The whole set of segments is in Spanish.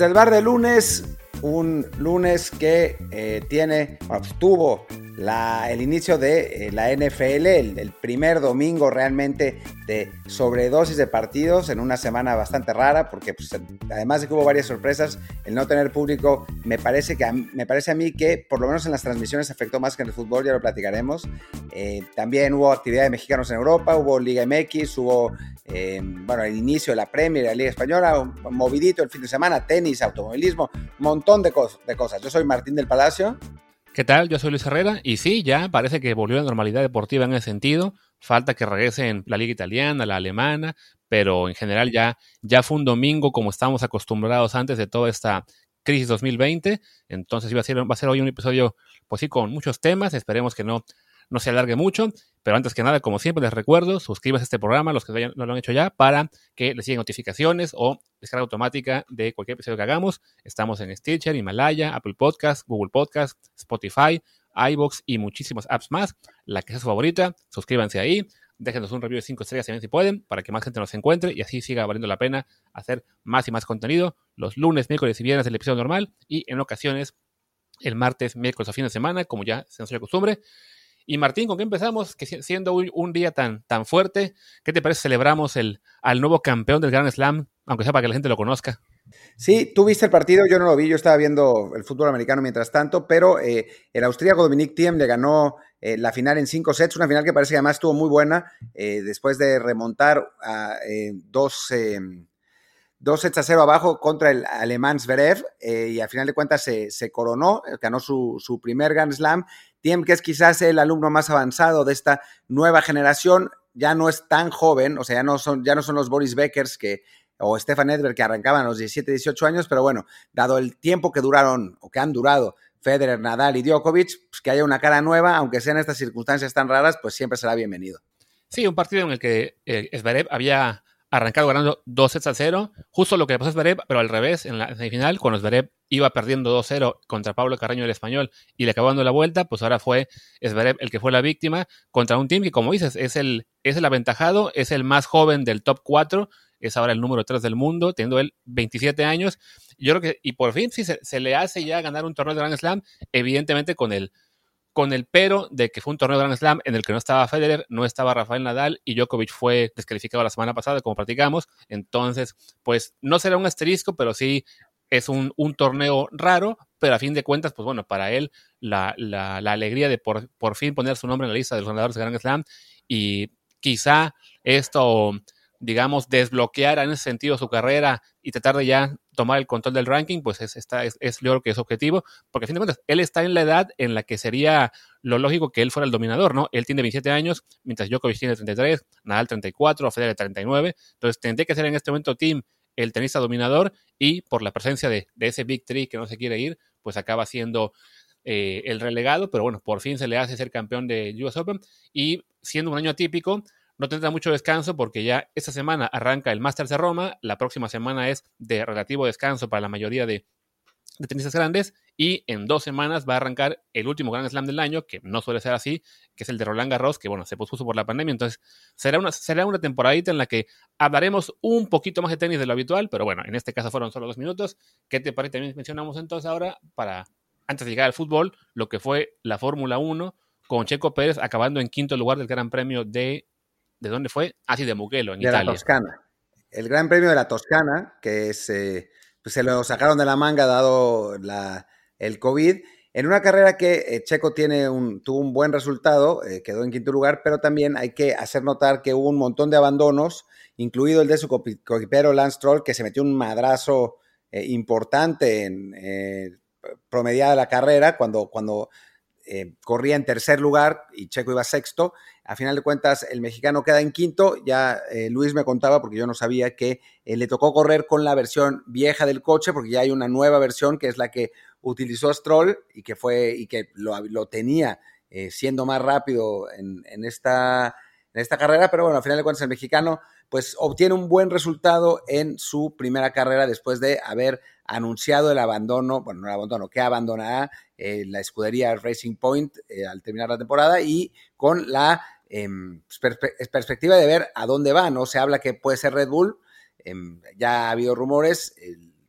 Desde el bar de lunes, un lunes que eh, tiene, bueno, tuvo el inicio de eh, la NFL, el, primer domingo realmente de sobredosis de partidos en una semana bastante rara, porque pues, además de que hubo varias sorpresas, el no tener público me parece, que me parece a mí que por lo menos en las transmisiones afectó más que en el fútbol, ya lo platicaremos. Eh, también hubo actividad de mexicanos en Europa, hubo Liga MX, hubo bueno, el inicio de la Premier, la Liga Española, movidito el fin de semana, tenis, automovilismo, un montón de, de cosas. Yo soy Martín del Palacio. ¿Qué tal? Yo soy Luis Herrera y sí, ya parece que volvió la normalidad deportiva en ese sentido. Falta que regresen la liga italiana, la alemana, pero en general ya, ya fue un domingo como estábamos acostumbrados antes de toda esta crisis 2020. Entonces va a ser, va a ser hoy un episodio, pues sí, con muchos temas. Esperemos que no no se alargue mucho, pero antes que nada, como siempre, les recuerdo, suscríbanse a este programa, los que no lo han hecho ya, para que les lleguen notificaciones o descarga automática de cualquier episodio que hagamos. Estamos en Stitcher, Himalaya, Apple Podcast, Google Podcast, Spotify, iBox y muchísimas apps más. La que sea su favorita, suscríbanse ahí, déjenos un review de 5 estrellas si pueden, para que más gente nos encuentre y así siga valiendo la pena hacer más y más contenido los lunes, miércoles y viernes del episodio normal y en ocasiones el martes, miércoles o fin de semana, como ya se nos costumbre. Y Martín, ¿con qué empezamos? Que siendo un, día tan, tan fuerte, ¿qué te parece celebramos el, al nuevo campeón del Grand Slam, aunque sea para que la gente lo conozca? Sí, tú viste el partido, yo no lo vi, yo estaba viendo el fútbol americano mientras tanto, pero eh, el austríaco Dominic Thiem le ganó eh, la final en cinco sets, una final que parece que además estuvo muy buena, eh, después de remontar a dos dos sets a cero abajo contra el alemán Zverev y al final de cuentas se, se coronó, ganó su, su, primer Grand Slam Tiem, que es quizás el alumno más avanzado de esta nueva generación, ya no es tan joven, o sea, ya no son, ya no son los Boris Beckers que, o Stefan Edberg que arrancaban a los 17, 18 años, pero bueno, dado el tiempo que duraron o que han durado Federer, Nadal y Djokovic, pues que haya una cara nueva, aunque sean estas circunstancias tan raras, pues siempre será bienvenido. Sí, un partido en el que eh, había arrancado ganando 2 sets a 0, justo lo que le pasó a Zverev, pero al revés, en la semifinal, cuando Zverev iba perdiendo 2-0 contra Pablo Carreño del Español y le acabó dando la vuelta, pues ahora fue Zverev el que fue la víctima contra un team que, como dices, es el, es el aventajado, es el más joven del top 4, es ahora el número 3 del mundo, teniendo él 27 años. Yo creo que, y por fin sí se, se le hace ya ganar un torneo de Grand Slam, evidentemente con el con el pero de que fue un torneo de Grand Slam en el que no estaba Federer, no estaba Rafael Nadal y Djokovic fue descalificado la semana pasada, como platicamos. Entonces, pues no será un asterisco, pero sí es un, torneo raro, pero a fin de cuentas, pues bueno, para él la, la, alegría de por, por, fin poner su nombre en la lista de los ganadores de Grand Slam y quizá esto digamos, desbloquear en ese sentido su carrera y tratar de ya tomar el control del ranking, pues es, está, es, es yo creo que es objetivo, porque a fin de cuentas, él está en la edad en la que sería lo lógico que él fuera el dominador, ¿no? Él tiene 27 años, mientras Djokovic tiene 33, Nadal 34, Federer 39, entonces tendría que ser en este momento Team el tenista dominador y por la presencia de, de ese Big Three que no se quiere ir, pues acaba siendo eh, el relegado, pero bueno, por fin se le hace ser campeón de US Open y siendo un año atípico, no tendrá mucho descanso porque ya esta semana arranca el Masters de Roma, la próxima semana es de relativo descanso para la mayoría de, tenistas grandes y en dos semanas va a arrancar el último Grand Slam del año, que no suele ser así, que es el de Roland Garros, que bueno, se pospuso por la pandemia, entonces será una, será una temporadita en la que hablaremos un poquito más de tenis de lo habitual, pero bueno, en este caso fueron solo dos minutos. ¿Qué te parece? También mencionamos entonces ahora, para antes de llegar al fútbol, lo que fue la Fórmula 1 con Checo Pérez acabando en quinto lugar del Gran Premio de ¿De dónde fue? Ah, sí, de Mugello, en de Italia. la Toscana. El Gran Premio de la Toscana, que es, eh, pues se lo sacaron de la manga dado la, el COVID. En una carrera que eh, Checo tiene un, tuvo un buen resultado, eh, quedó en quinto lugar, pero también hay que hacer notar que hubo un montón de abandonos, incluido el de su coequipero Lance Troll, que se metió un madrazo importante en promediada la carrera cuando, cuando corría en tercer lugar y Checo iba sexto. A final de cuentas, el mexicano queda en quinto. Ya eh, Luis me contaba, porque yo no sabía, que eh, le tocó correr con la versión vieja del coche, porque ya hay una nueva versión que es la que utilizó Stroll y que fue y que lo, tenía eh, siendo más rápido en, esta, en esta carrera. Pero bueno, a final de cuentas, el mexicano pues obtiene un buen resultado en su primera carrera después de haber anunciado el abandono, bueno, no el abandono, que abandonará la escudería Racing Point al terminar la temporada y con la pues, perspectiva de ver a dónde va, ¿no? Se habla que puede ser Red Bull, em, ya ha habido rumores,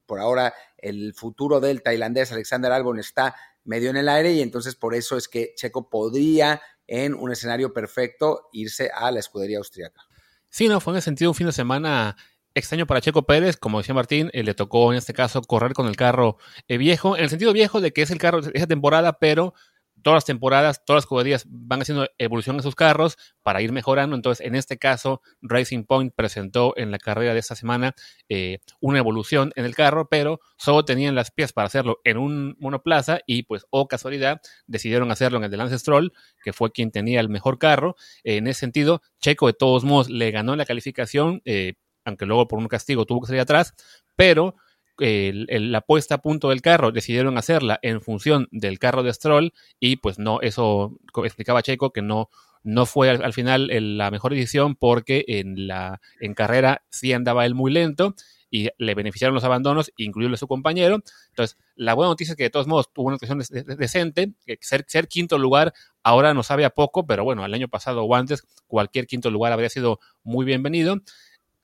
por ahora el futuro del tailandés Alexander Albon está medio en el aire y entonces por eso es que Checo podría en un escenario perfecto irse a la escudería austríaca. Sí, no, fue en ese sentido un fin de semana extraño para Checo Pérez, como decía Martín, eh, le tocó en este caso correr con el carro eh, viejo, en el sentido viejo de que es el carro de esa temporada, pero todas las temporadas, todas las escuderías van haciendo evolución en sus carros para ir mejorando. Entonces, en este caso, Racing Point presentó en la carrera de esta semana eh, una evolución en el carro, pero solo tenían las piezas para hacerlo en un monoplaza y, pues, o oh casualidad, decidieron hacerlo en el de Lance Stroll, que fue quien tenía el mejor carro. en ese sentido, Checo, de todos modos, le ganó la calificación, eh, aunque luego por un castigo tuvo que salir atrás, pero la puesta a punto del carro decidieron hacerla en función del carro de Stroll y pues no, eso explicaba Checo que no, no fue al, final la mejor decisión porque en, la, en carrera sí andaba él muy lento y le beneficiaron los abandonos, incluido su compañero. Entonces, la buena noticia es que de todos modos tuvo una actuación decente, que ser, ser quinto lugar ahora no sabe a poco, pero bueno, el año pasado o antes cualquier quinto lugar habría sido muy bienvenido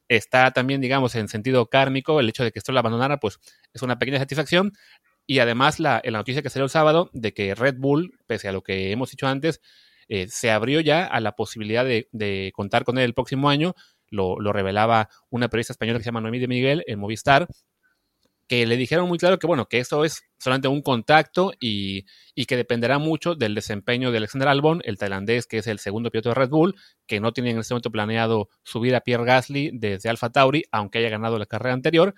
está también, digamos, en sentido kármico, el hecho de que esto lo abandonara, pues es una pequeña satisfacción. Y además la, la noticia que salió el sábado de que Red Bull, pese a lo que hemos dicho antes, eh, se abrió ya a la posibilidad de, contar con él el próximo año. Lo, lo, revelaba una periodista española que se llama Noemí de Miguel en Movistar, que le dijeron muy claro que, bueno, que esto es solamente un contacto y, que dependerá mucho del desempeño de Alexander Albon, el tailandés que es el segundo piloto de Red Bull, que no tiene en este momento planeado subir a Pierre Gasly desde Alfa Tauri, aunque haya ganado la carrera anterior.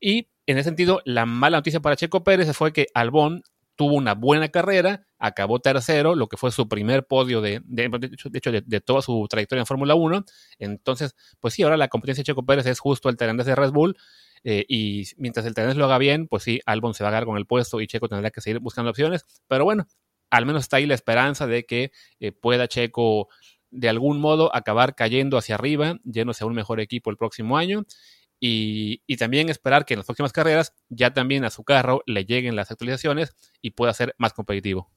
Y en ese sentido, la mala noticia para Checo Pérez fue que Albon tuvo una buena carrera, acabó tercero, lo que fue su primer podio de, de, hecho, de, toda su trayectoria en Fórmula 1. Entonces, pues sí, ahora la competencia de Checo Pérez es justo el tailandés de Red Bull. Eh, y mientras el tenés lo haga bien, pues sí, Albon se va a agarrar con el puesto y Checo tendrá que seguir buscando opciones. Pero bueno, al menos está ahí la esperanza de que eh, pueda Checo de algún modo acabar cayendo hacia arriba, yéndose a un mejor equipo el próximo año. Y, y, también esperar que en las próximas carreras ya también a su carro le lleguen las actualizaciones y pueda ser más competitivo.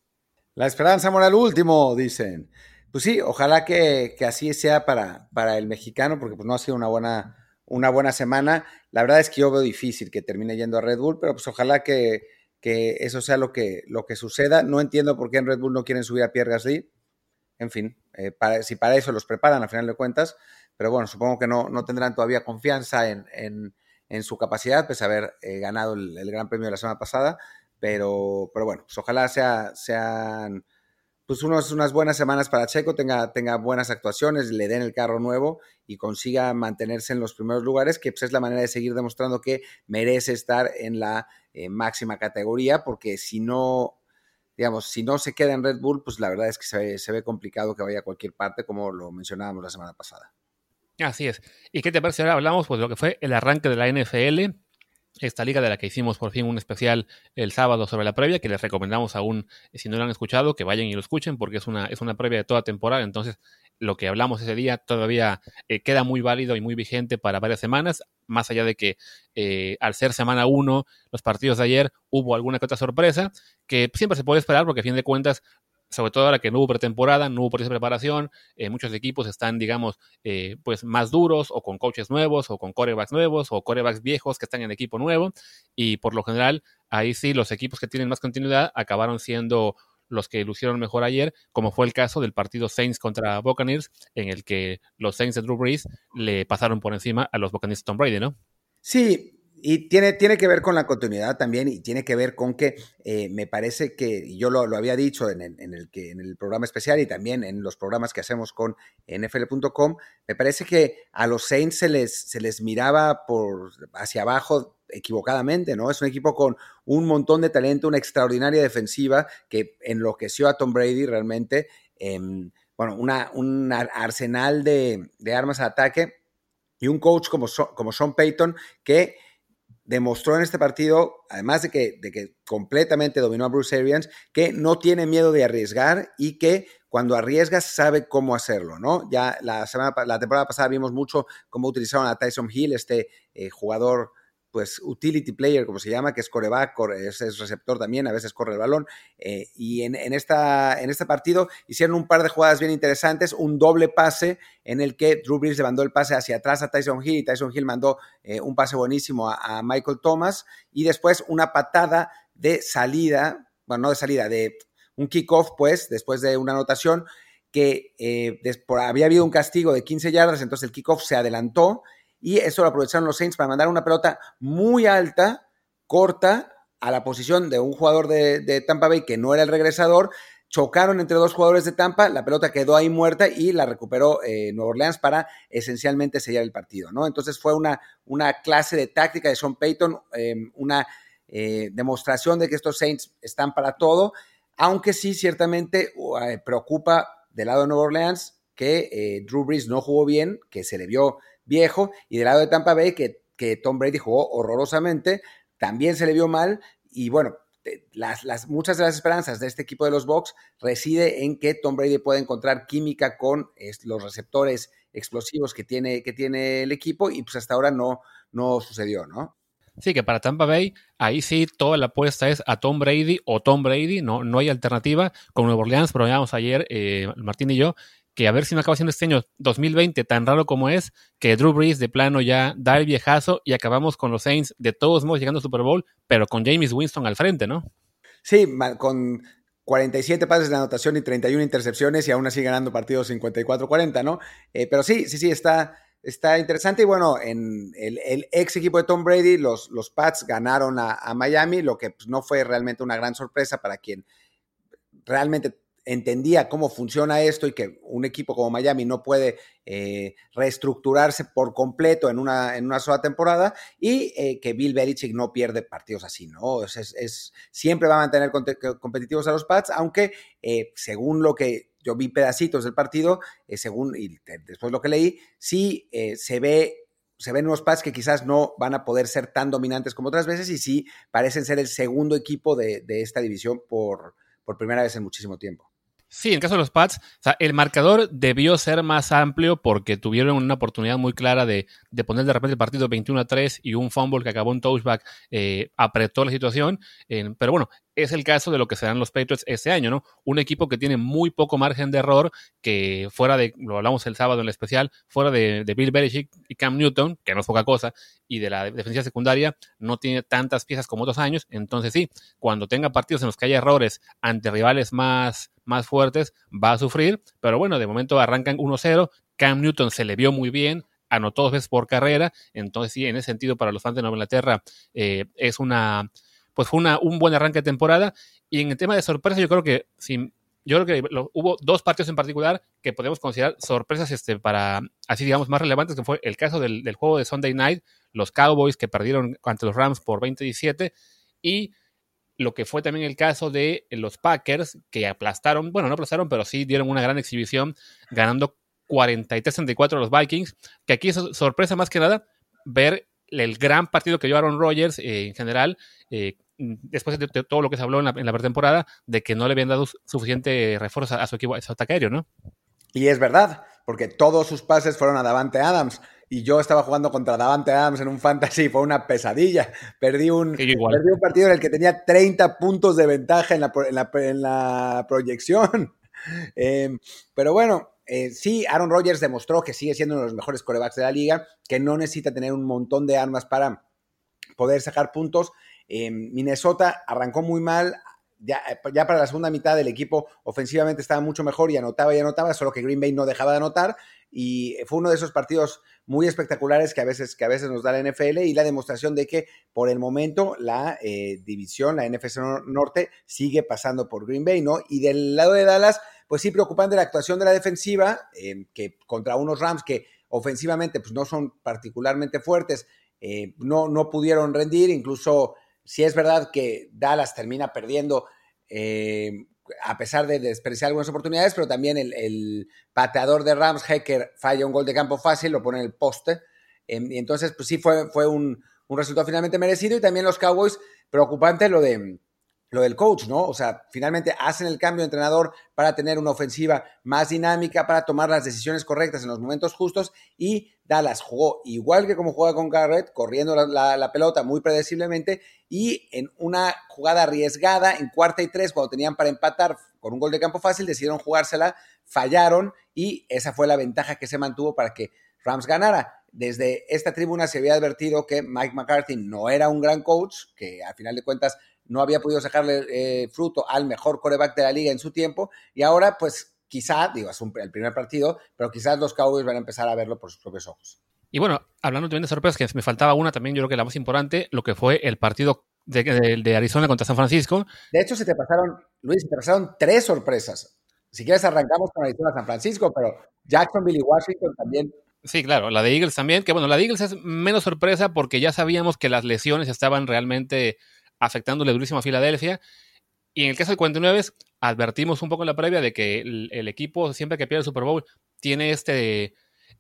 La esperanza moral último, dicen. Pues sí, ojalá que, que así sea para, para el mexicano, porque pues no ha sido una buena una buena semana. La verdad es que yo veo difícil que termine yendo a Red Bull, pero pues ojalá que, eso sea lo que, lo que suceda. No entiendo por qué en Red Bull no quieren subir a Pierre Gasly. En fin, eh, si para eso los preparan a final de cuentas, pero bueno, supongo que no, no tendrán todavía confianza en, su capacidad, pese a haber eh, ganado el, Gran Premio de la semana pasada. Pero, pero bueno, pues ojalá sea, sean pues unos, unas buenas semanas para Checo, tenga, tenga buenas actuaciones, le den el carro nuevo y consiga mantenerse en los primeros lugares, que pues, es la manera de seguir demostrando que merece estar en la eh, máxima categoría, porque si no, digamos, si no se queda en Red Bull, pues la verdad es que se ve, se ve complicado que vaya a cualquier parte, como lo mencionábamos la semana pasada. Así es. ¿Y qué te parece? Ahora hablamos pues, de lo que fue el arranque de la NFL esta liga de la que hicimos por fin un especial el sábado sobre la previa, que les recomendamos aún, eh, si no lo han escuchado, que vayan y lo escuchen, porque es una, es una previa de toda temporada, entonces lo que hablamos ese día todavía eh, queda muy válido y muy vigente para varias semanas, más allá de que eh, al ser semana 1, los partidos de ayer hubo alguna que otra sorpresa, que siempre se puede esperar, porque a fin de cuentas sobre todo ahora que no hubo pretemporada, no hubo proceso de preparación, eh, muchos equipos están, digamos, eh, pues más duros o con coaches nuevos o con corebacks nuevos o corebacks viejos que están en equipo nuevo y por lo general ahí sí los equipos que tienen más continuidad acabaron siendo los que lucieron mejor ayer, como fue el caso del partido Saints contra Buccaneers, en el que los Saints de Drew Brees le pasaron por encima a los Buccaneers de Tom Brady, ¿no? Sí, y tiene, tiene que ver con la continuidad también y tiene que ver con que eh, me parece que, yo lo, había dicho en el, en, el, que, en el programa especial y también en los programas que hacemos con NFL.com, me parece que a los Saints se les, se les miraba por hacia abajo equivocadamente, ¿no? Es un equipo con un montón de talento, una extraordinaria defensiva que enloqueció a Tom Brady realmente. Em, bueno, una, un arsenal de, de armas de ataque y un coach como, como Sean Payton que demostró en este partido, además de que, de que completamente dominó a Bruce Arians, que no tiene miedo de arriesgar y que cuando arriesga sabe cómo hacerlo, ¿no? Ya la, semana, la temporada pasada vimos mucho cómo utilizaron a Tyson Hill, este eh, jugador pues utility player, como se llama, que es coreback, es, es receptor también, a veces corre el balón. Eh, y en, esta, en este partido hicieron un par de jugadas bien interesantes, un doble pase en el que Drew Brees le mandó el pase hacia atrás a Tyson Hill y Tyson Hill mandó eh, un pase buenísimo a, Michael Thomas y después una patada de salida, bueno, no de salida, de un kickoff, pues, después de una anotación que eh, había habido un castigo de 15 yardas, entonces el kickoff se adelantó y eso lo aprovecharon los Saints para mandar una pelota muy alta, corta, a la posición de un jugador de, Tampa Bay que no era el regresador. Chocaron entre dos jugadores de Tampa, la pelota quedó ahí muerta y la recuperó eh, Nueva Orleans para esencialmente sellar el partido, ¿no? Entonces fue una, una clase de táctica de Sean Payton, em, una eh, demostración de que estos Saints están para todo, aunque sí ciertamente eh, preocupa del lado de Nueva Orleans que Drew Brees no jugó bien, que se le vio viejo, y del lado de Tampa Bay, que, que Tom Brady jugó horrorosamente, también se le vio mal, y bueno, las, las, muchas de las esperanzas de este equipo de los Bucks reside en que Tom Brady pueda encontrar química con los receptores explosivos que tiene, que tiene el equipo y pues hasta ahora no, no sucedió, ¿no? Sí, que para Tampa Bay, ahí sí toda la apuesta es a Tom Brady o Tom Brady, no, no hay alternativa. Con Nueva Orleans, probamos ayer, eh, Martín y yo, que a ver si no acaba siendo este año 2020 tan raro como es, que Drew Brees de plano ya da el viejazo y acabamos con los Saints de todos modos llegando al Super Bowl, pero con James Winston al frente, ¿no? Sí, con 47 pases de anotación y 31 intercepciones y aún así ganando partidos 54-40, ¿no? Eh, pero sí, sí, sí, está, está interesante. Y bueno, en el, ex equipo de Tom Brady, los, los Pats ganaron a, Miami, lo que pues, no fue realmente una gran sorpresa para quien realmente entendía cómo funciona esto y que un equipo como Miami no puede eh, reestructurarse por completo en una, en una sola temporada y eh, que Bill Belichick no pierde partidos así, ¿no? Es, siempre va a mantener competitivos a los Pats, aunque eh, según lo que yo vi pedacitos del partido, según y después lo que leí, sí se ve se ven unos Pats que quizás no van a poder ser tan dominantes como otras veces y sí parecen ser el segundo equipo de, esta división por, por primera vez en muchísimo tiempo. Sí, en caso de los Pats, el marcador debió ser más amplio porque tuvieron una oportunidad muy clara de, poner de repente el partido 21 a 3 y un fumble que acabó en touchback eh, apretó la situación. pero bueno, es el caso de lo que serán los Patriots este año, ¿no? Un equipo que tiene muy poco margen de error, que fuera de, lo hablamos el sábado en el especial, fuera de, Bill Belichick y Cam Newton, que no es poca cosa, y de la defensiva secundaria, no tiene tantas piezas como otros años. Entonces sí, cuando tenga partidos en los que haya errores ante rivales más, más fuertes, va a sufrir, pero bueno, de momento arrancan 1-0, Cam Newton se le vio muy bien, anotó dos veces por carrera, entonces sí, en ese sentido para los fans de Nueva Inglaterra eh, es una pues fue un buen arranque de temporada. Y en el tema de sorpresa, yo creo que yo creo que hubo dos partidos en particular que podemos considerar sorpresas este, para, así digamos, más relevantes, que fue el caso del, juego de Sunday Night, los Cowboys que perdieron ante los Rams por 20-17 y lo que fue también el caso de los Packers que aplastaron, bueno, no aplastaron, pero sí dieron una gran exhibición ganando 43-34 a los Vikings, que aquí es sorpresa más que nada ver el gran partido que llevaron Rogers eh, en general, eh, después de, todo lo que se habló en la, en pretemporada, de que no le habían dado suficiente refuerzo a, su equipo, a su ataque aéreo, ¿no? Y es verdad, porque todos sus pases fueron a Davante Adams. Y yo estaba jugando contra Davante Adams en un fantasy, fue una pesadilla. Perdí un, perdí un partido en el que tenía 30 puntos de ventaja en la, en la, proyección. Em, pero bueno, eh, sí, Aaron Rodgers demostró que sigue siendo uno de los mejores corebacks de la liga, que no necesita tener un montón de armas para poder sacar puntos Minnesota arrancó muy mal. Ya, para la segunda mitad del equipo ofensivamente estaba mucho mejor y anotaba y anotaba, solo que Green Bay no dejaba de anotar y fue uno de esos partidos muy espectaculares que a veces, que a veces nos da la NFL y la demostración de que por el momento la eh, división, la NFC Norte, sigue pasando por Green Bay, ¿no? Y del lado de Dallas, pues sí preocupante la actuación de la defensiva, em, que contra unos Rams que ofensivamente pues no son particularmente fuertes, eh, no, no pudieron rendir, incluso si es verdad que Dallas termina perdiendo eh, a pesar de desperdiciar algunas oportunidades, pero también el, pateador de Rams, Hecker, falla un gol de campo fácil, lo pone en el poste. Em, y entonces, pues sí fue, fue un, resultado finalmente merecido. Y también los Cowboys, preocupante lo de lo del coach, ¿no? O sea, finalmente hacen el cambio de entrenador para tener una ofensiva más dinámica, para tomar las decisiones correctas en los momentos justos y Dallas jugó igual que como juega con Garrett, corriendo la, pelota muy predeciblemente y en una jugada arriesgada en cuarta y tres, cuando tenían para empatar con un gol de campo fácil, decidieron jugársela, fallaron y esa fue la ventaja que se mantuvo para que Rams ganara. Desde esta tribuna se había advertido que Mike McCarthy no era un gran coach, que al final de cuentas no había podido sacarle eh, fruto al mejor coreback de la liga en su tiempo y ahora pues quizá, digo, es el primer partido, pero quizás los Cowboys van a empezar a verlo por sus propios ojos. Y bueno, hablando también de sorpresas, que me faltaba una también, yo creo que la más importante, lo que fue el partido de, Arizona contra San Francisco. De hecho, se te pasaron, Luis, se te pasaron tres sorpresas. Si quieres, arrancamos con Arizona San Francisco, pero Jacksonville y Washington también. Sí, claro, la de Eagles también, que bueno, la de Eagles es menos sorpresa porque ya sabíamos que las lesiones estaban realmente afectándole durísimo a Filadelfia. Y en el caso del 49, advertimos un poco en la previa de que el, equipo, siempre que pierde el Super Bowl, tiene este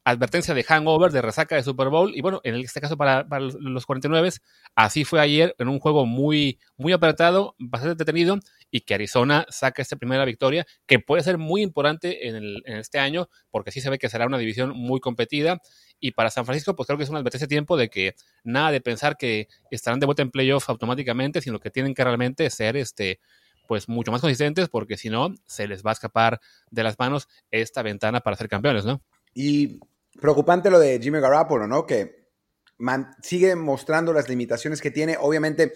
advertencia de hangover, de resaca de Super Bowl. Y bueno, en este caso para, los 49, así fue ayer en un juego muy, muy apretado, bastante detenido, y que Arizona saca esta primera victoria, que puede ser muy importante en, este año, porque sí se ve que será una división muy competida. Y para San Francisco, pues creo que es una advertencia de tiempo de que nada de pensar que estarán de vuelta en playoff automáticamente, sino que tienen que realmente ser este pues mucho más consistentes porque si no se les va a escapar de las manos esta ventana para ser campeones, ¿no? Y preocupante lo de Jimmy Garoppolo, ¿no? Que sigue mostrando las limitaciones que tiene. Obviamente,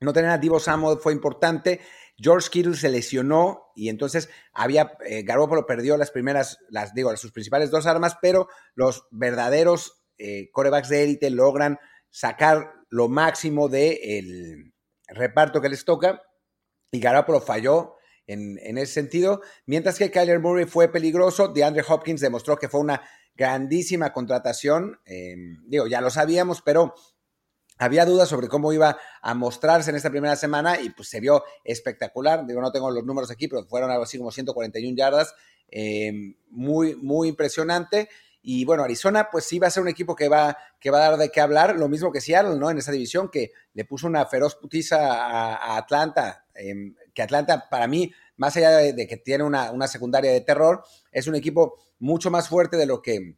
no tener a Divo Samuel fue importante. George Kittle se lesionó y entonces había, eh, Garoppolo perdió las primeras, las digo, sus principales dos armas, pero los verdaderos eh, corebacks de élite logran sacar lo máximo del reparto que les toca y Garoppolo falló en, en, ese sentido, mientras que Kyler Murray fue peligroso, DeAndre Hopkins demostró que fue una grandísima contratación. Em, digo, ya lo sabíamos, pero había dudas sobre cómo iba a mostrarse en esta primera semana y pues se vio espectacular. Digo, no tengo los números aquí, pero fueron algo así como 141 yardas. Em, muy, muy impresionante. Y bueno, Arizona, pues sí va a ser un equipo que va, que va a dar de qué hablar, lo mismo que Seattle, ¿no? En esa división que le puso una feroz putiza a, Atlanta, em, que Atlanta, para mí, más allá de, que tiene una, una, secundaria de terror, es un equipo mucho más fuerte de lo que,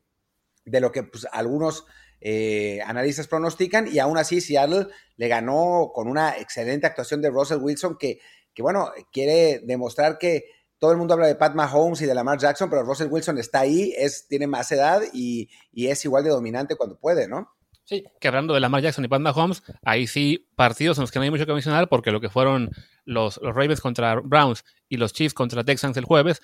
de lo que pues, algunos eh, analistas pronostican, y aún así Seattle le ganó con una excelente actuación de Russell Wilson, que, que bueno, quiere demostrar que todo el mundo habla de Pat Mahomes y de Lamar Jackson, pero Russell Wilson está ahí, es, tiene más edad y, y es igual de dominante cuando puede, ¿no? Sí, que hablando de Lamar Jackson y Pat Mahomes, ahí sí partidos en los que no hay mucho que mencionar, porque lo que fueron los, los Ravens contra Browns y los Chiefs contra Texans el jueves,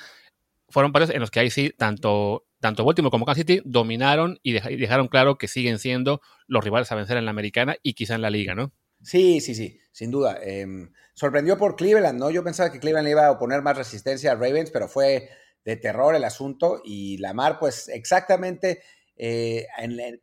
fueron partidos en los que ahí sí, tanto, tanto Baltimore como Kansas City dominaron y, dejaron claro que siguen siendo los rivales a vencer en la americana y quizá en la liga, ¿no? Sí, sí, sí, sin duda. Em, sorprendió por Cleveland, ¿no? Yo pensaba que Cleveland le iba a oponer más resistencia a Ravens, pero fue de terror el asunto y Lamar, pues exactamente eh,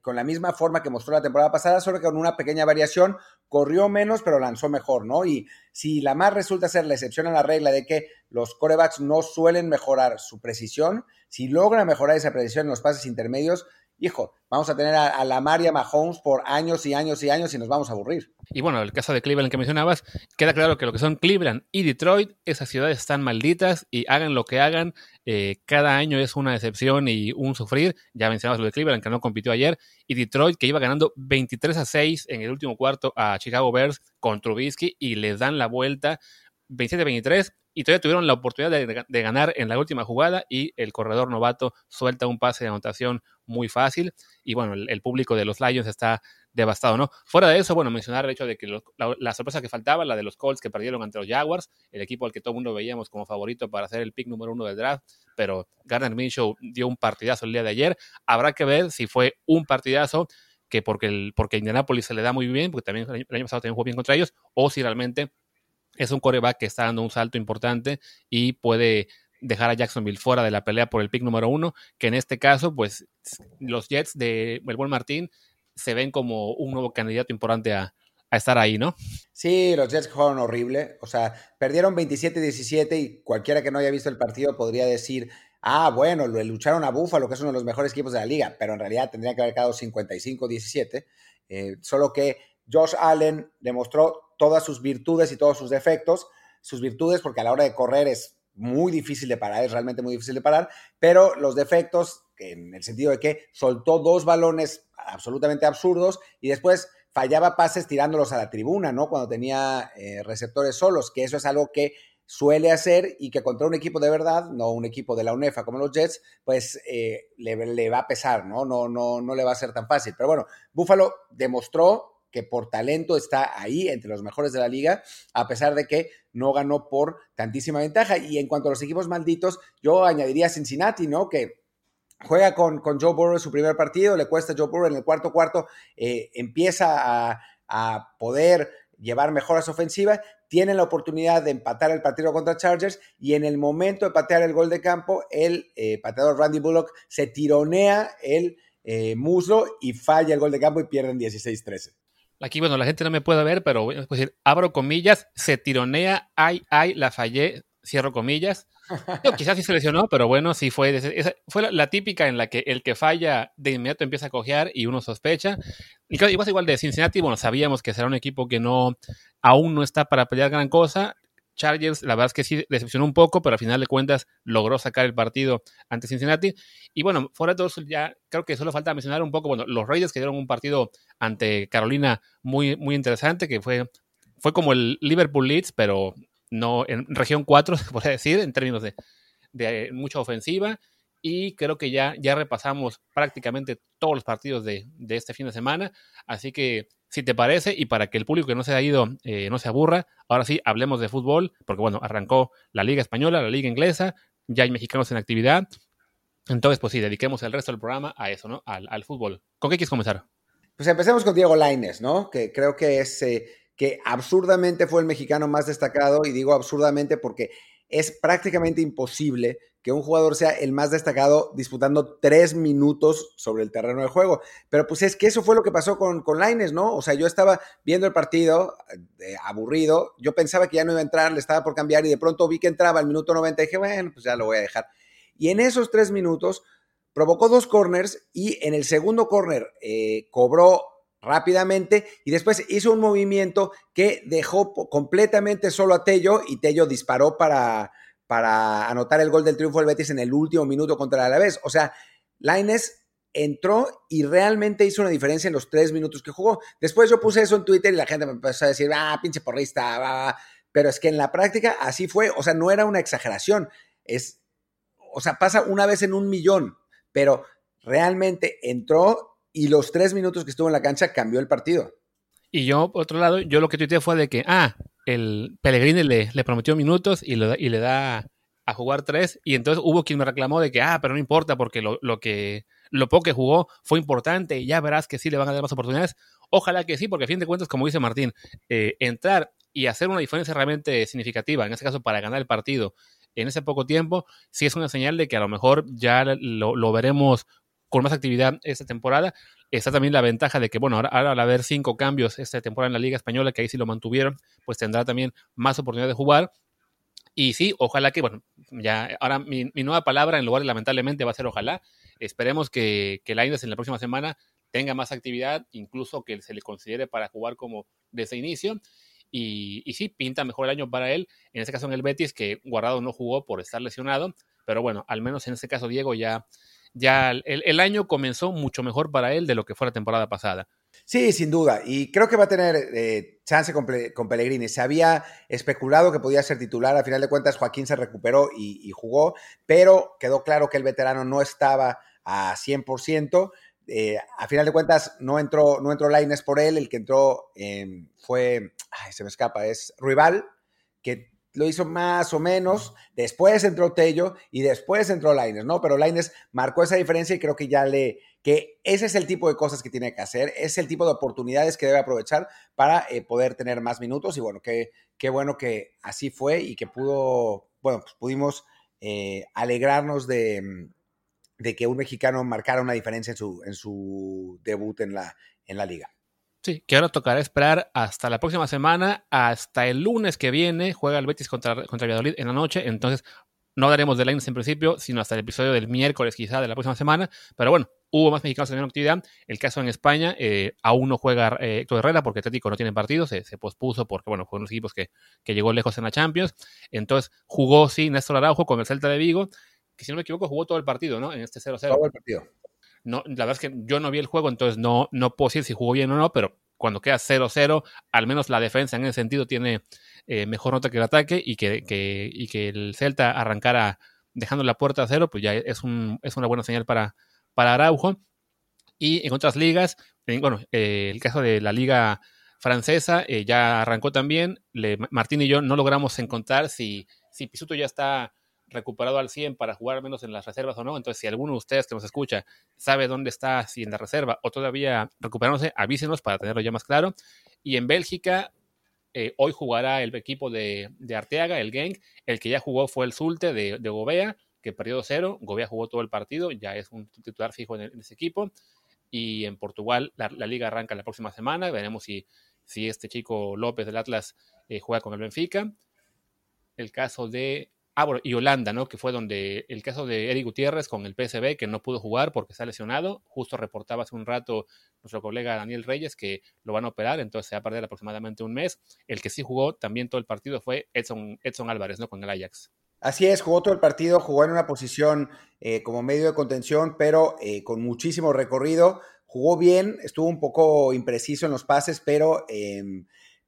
con la misma forma que mostró la temporada pasada, solo que con una pequeña variación, corrió menos, pero lanzó mejor, ¿no? Y si la más resulta ser la excepción a la regla de que los corebacks no suelen mejorar su precisión, si logra mejorar esa precisión en los pases intermedios, hijo, vamos a tener a, la Maria Mahomes por años y años y años y nos vamos a aburrir. Y bueno, el caso de Cleveland que mencionabas, queda claro que lo que son Cleveland y Detroit, esas ciudades están malditas y hagan lo que hagan, eh, cada año es una decepción y un sufrir. Ya mencionabas lo de Cleveland que no compitió ayer y Detroit que iba ganando 23 a 6 en el último cuarto a Chicago Bears con Trubisky y le dan la vuelta 27-23 y todavía tuvieron la oportunidad de, ganar en la última jugada y el corredor novato suelta un pase de anotación muy fácil y bueno, el, público de los Lions está devastado, ¿no? Fuera de eso, bueno, mencionar el hecho de que la, sorpresa que faltaba, la de los Colts que perdieron ante los Jaguars, el equipo al que todo el mundo veíamos como favorito para hacer el pick número uno del draft, pero Gardner Minshew dio un partidazo el día de ayer. Habrá que ver si fue un partidazo que porque, el, porque Indianapolis se le da muy bien, porque también el año pasado también jugó bien contra ellos, o si realmente es un coreback que está dando un salto importante y puede dejar a Jacksonville fuera de la pelea por el pick número uno, que en este caso, pues los Jets de Melbourne Martín se ven como un nuevo candidato importante a, estar ahí, ¿no? Sí, los Jets jugaron horrible, o sea, perdieron 27-17 y cualquiera que no haya visto el partido podría decir, ah, bueno, lo lucharon a Buffalo, que es uno de los mejores equipos de la liga, pero en realidad tendría que haber quedado 55-17, eh, solo que Josh Allen demostró todas sus virtudes y todos sus defectos. Sus virtudes porque a la hora de correr es muy difícil de parar, es realmente muy difícil de parar, pero los defectos en el sentido de que soltó dos balones absolutamente absurdos y después fallaba pases tirándolos a la tribuna, ¿no? Cuando tenía eh, receptores solos, que eso es algo que suele hacer y que contra un equipo de verdad, no un equipo de la UNEFA como los Jets, pues eh, le, le, va a pesar, ¿no? No, no, no le va a ser tan fácil. Pero bueno, Buffalo demostró que por talento está ahí entre los mejores de la liga, a pesar de que no ganó por tantísima ventaja. Y en cuanto a los equipos malditos, yo añadiría Cincinnati, ¿no? Que juega con, con Joe Burrow en su primer partido, le cuesta a Joe Burrow en el cuarto cuarto, eh, empieza a, poder llevar mejor a su ofensiva, tienen la oportunidad de empatar el partido contra Chargers y en el momento de patear el gol de campo, el eh, pateador Randy Bullock se tironea el eh, muslo y falla el gol de campo y pierden 16-13. Aquí, bueno, la gente no me puede ver, pero voy a decir, abro comillas, se tironea, ay, ay, la fallé, cierro comillas. quizás sí se lesionó, pero bueno, sí fue. fue la, típica en la que el que falla de inmediato empieza a cojear y uno sospecha. Y claro, igual, igual de Cincinnati, bueno, sabíamos que será un equipo que no aún no está para pelear gran cosa. Chargers, la verdad es que sí decepcionó un poco, pero al final de cuentas logró sacar el partido ante Cincinnati. Y bueno, fuera de todo ya creo que solo falta mencionar un poco, bueno, los Raiders que dieron un partido ante Carolina muy, muy interesante, que fue, fue como el Liverpool Leeds, pero no en región 4, se podría decir, en términos de, de mucha ofensiva. Y creo que ya, ya repasamos prácticamente todos los partidos de, de este fin de semana. Así que si te parece, y para que el público que no se ha ido eh, no se aburra, ahora sí hablemos de fútbol, porque bueno, arrancó la Liga Española, la Liga Inglesa, ya hay mexicanos en actividad. Entonces, pues sí, dediquemos el resto del programa a eso, ¿no? Al, fútbol. ¿Con qué quieres comenzar? Pues empecemos con Diego Laines, ¿no? Que creo que es eh, que absurdamente fue el mexicano más destacado, y digo absurdamente porque es prácticamente imposible que un jugador sea el más destacado disputando tres minutos sobre el terreno de juego. Pero pues es que eso fue lo que pasó con, con Laines, ¿no? O sea, yo estaba viendo el partido eh, aburrido, yo pensaba que ya no iba a entrar, le estaba por cambiar y de pronto vi que entraba al minuto 90 y dije, bueno, pues ya lo voy a dejar. Y en esos tres minutos provocó dos corners y en el segundo corner eh, cobró rápidamente y después hizo un movimiento que dejó completamente solo a Tello y Tello disparó para, para anotar el gol del triunfo del Betis en el último minuto contra el Alavés. O sea, Laines entró y realmente hizo una diferencia en los tres minutos que jugó. Después yo puse eso en Twitter y la gente me empezó a decir, ah, pinche porrista, va. pero es que en la práctica así fue, o sea, no era una exageración, es, o sea, pasa una vez en un millón, pero realmente entró y los tres minutos que estuvo en la cancha cambió el partido. Y yo, por otro lado, yo lo que tuiteé fue de que, ah, el Pellegrini le, prometió minutos y, y le da a jugar tres. Y entonces hubo quien me reclamó de que, ah, pero no importa porque lo, lo, que, lo poco que jugó fue importante y ya verás que sí le van a dar más oportunidades. Ojalá que sí, porque a fin de cuentas, como dice Martín, eh, entrar y hacer una diferencia realmente significativa, en este caso para ganar el partido en ese poco tiempo, sí es una señal de que a lo mejor ya lo, lo veremos con más actividad esta temporada. Está también la ventaja de que, bueno, ahora, al haber cinco cambios esta temporada en la Liga Española, que ahí sí lo mantuvieron, pues tendrá también más oportunidad de jugar. Y sí, ojalá que, bueno, ya ahora mi, nueva palabra en lugar de lamentablemente va a ser ojalá. Esperemos que, que la Indes en la próxima semana tenga más actividad, incluso que se le considere para jugar como desde inicio. Y, y, sí, pinta mejor el año para él. En este caso en el Betis, que Guardado no jugó por estar lesionado. Pero bueno, al menos en este caso Diego ya ya el, año comenzó mucho mejor para él de lo que fue la temporada pasada. Sí, sin duda. Y creo que va a tener eh, chance con, Pellegrini. Se había especulado que podía ser titular. A final de cuentas, Joaquín se recuperó y, jugó, pero quedó claro que el veterano no estaba a 100%. Eh, a final de cuentas, no entró, no entró Laines por él. El que entró em, fue, ay, se me escapa, es Rival, que lo hizo más o menos, después entró Tello y después entró Laines, ¿no? Pero Laines marcó esa diferencia y creo que ya le, que ese es el tipo de cosas que tiene que hacer, es el tipo de oportunidades que debe aprovechar para eh, poder tener más minutos y bueno, qué, qué bueno que así fue y que pudo, bueno, pues pudimos eh, alegrarnos de, de, que un mexicano marcara una diferencia en su, en su debut en la, en la liga. Sí, que ahora tocará esperar hasta la próxima semana, hasta el lunes que viene, juega el Betis contra, contra Valladolid en la noche, entonces no daremos de Lines en principio, sino hasta el episodio del miércoles quizá de la próxima semana, pero bueno, hubo más mexicanos en la actividad. El caso en España, eh, aún no juega eh, Héctor Herrera porque Atlético no tiene partido, se, pospuso porque, bueno, fue uno de los equipos que, llegó lejos en la Champions. Entonces jugó, sí, Néstor Araujo con el Celta de Vigo, que si no me equivoco jugó todo el partido, ¿no? En este 0-0. Todo el partido. No, la verdad es que yo no vi el juego, entonces no, no puedo decir si jugó bien o no, pero cuando queda 0-0, al menos la defensa en ese sentido tiene eh, mejor nota que el ataque y que, y que el Celta arrancara dejando la puerta a cero, pues ya es, un, es una buena señal para, para Araujo. Y en otras ligas, bueno, eh, el caso de la liga francesa eh, ya arrancó también. Martín y yo no logramos encontrar si, si Pisuto ya está recuperado al 100 para jugar menos en las reservas o no. Entonces, si alguno de ustedes que nos escucha sabe dónde está, si en la reserva o todavía recuperándose, avísenos para tenerlo ya más claro. Y en Bélgica, eh, hoy jugará el equipo de, Arteaga, el Genk. El que ya jugó fue el Zulte de, de Gobea, que perdió 0. Gobea jugó todo el partido, ya es un titular fijo en, ese equipo. Y en Portugal la, liga arranca la próxima semana. Veremos si, si este chico López del Atlas eh, juega con el Benfica. El caso de Ah, bueno, y Holanda, ¿no? Que fue donde el caso de Eric Gutiérrez con el PSB, que no pudo jugar porque está lesionado. Justo reportaba hace un rato nuestro colega Daniel Reyes que lo van a operar, entonces se va a perder aproximadamente un mes. El que sí jugó también todo el partido fue Edson, Edson Álvarez, ¿no? Con el Ajax. Así es, jugó todo el partido, jugó en una posición eh, como medio de contención, pero eh, con muchísimo recorrido. Jugó bien, estuvo un poco impreciso en los pases, pero em,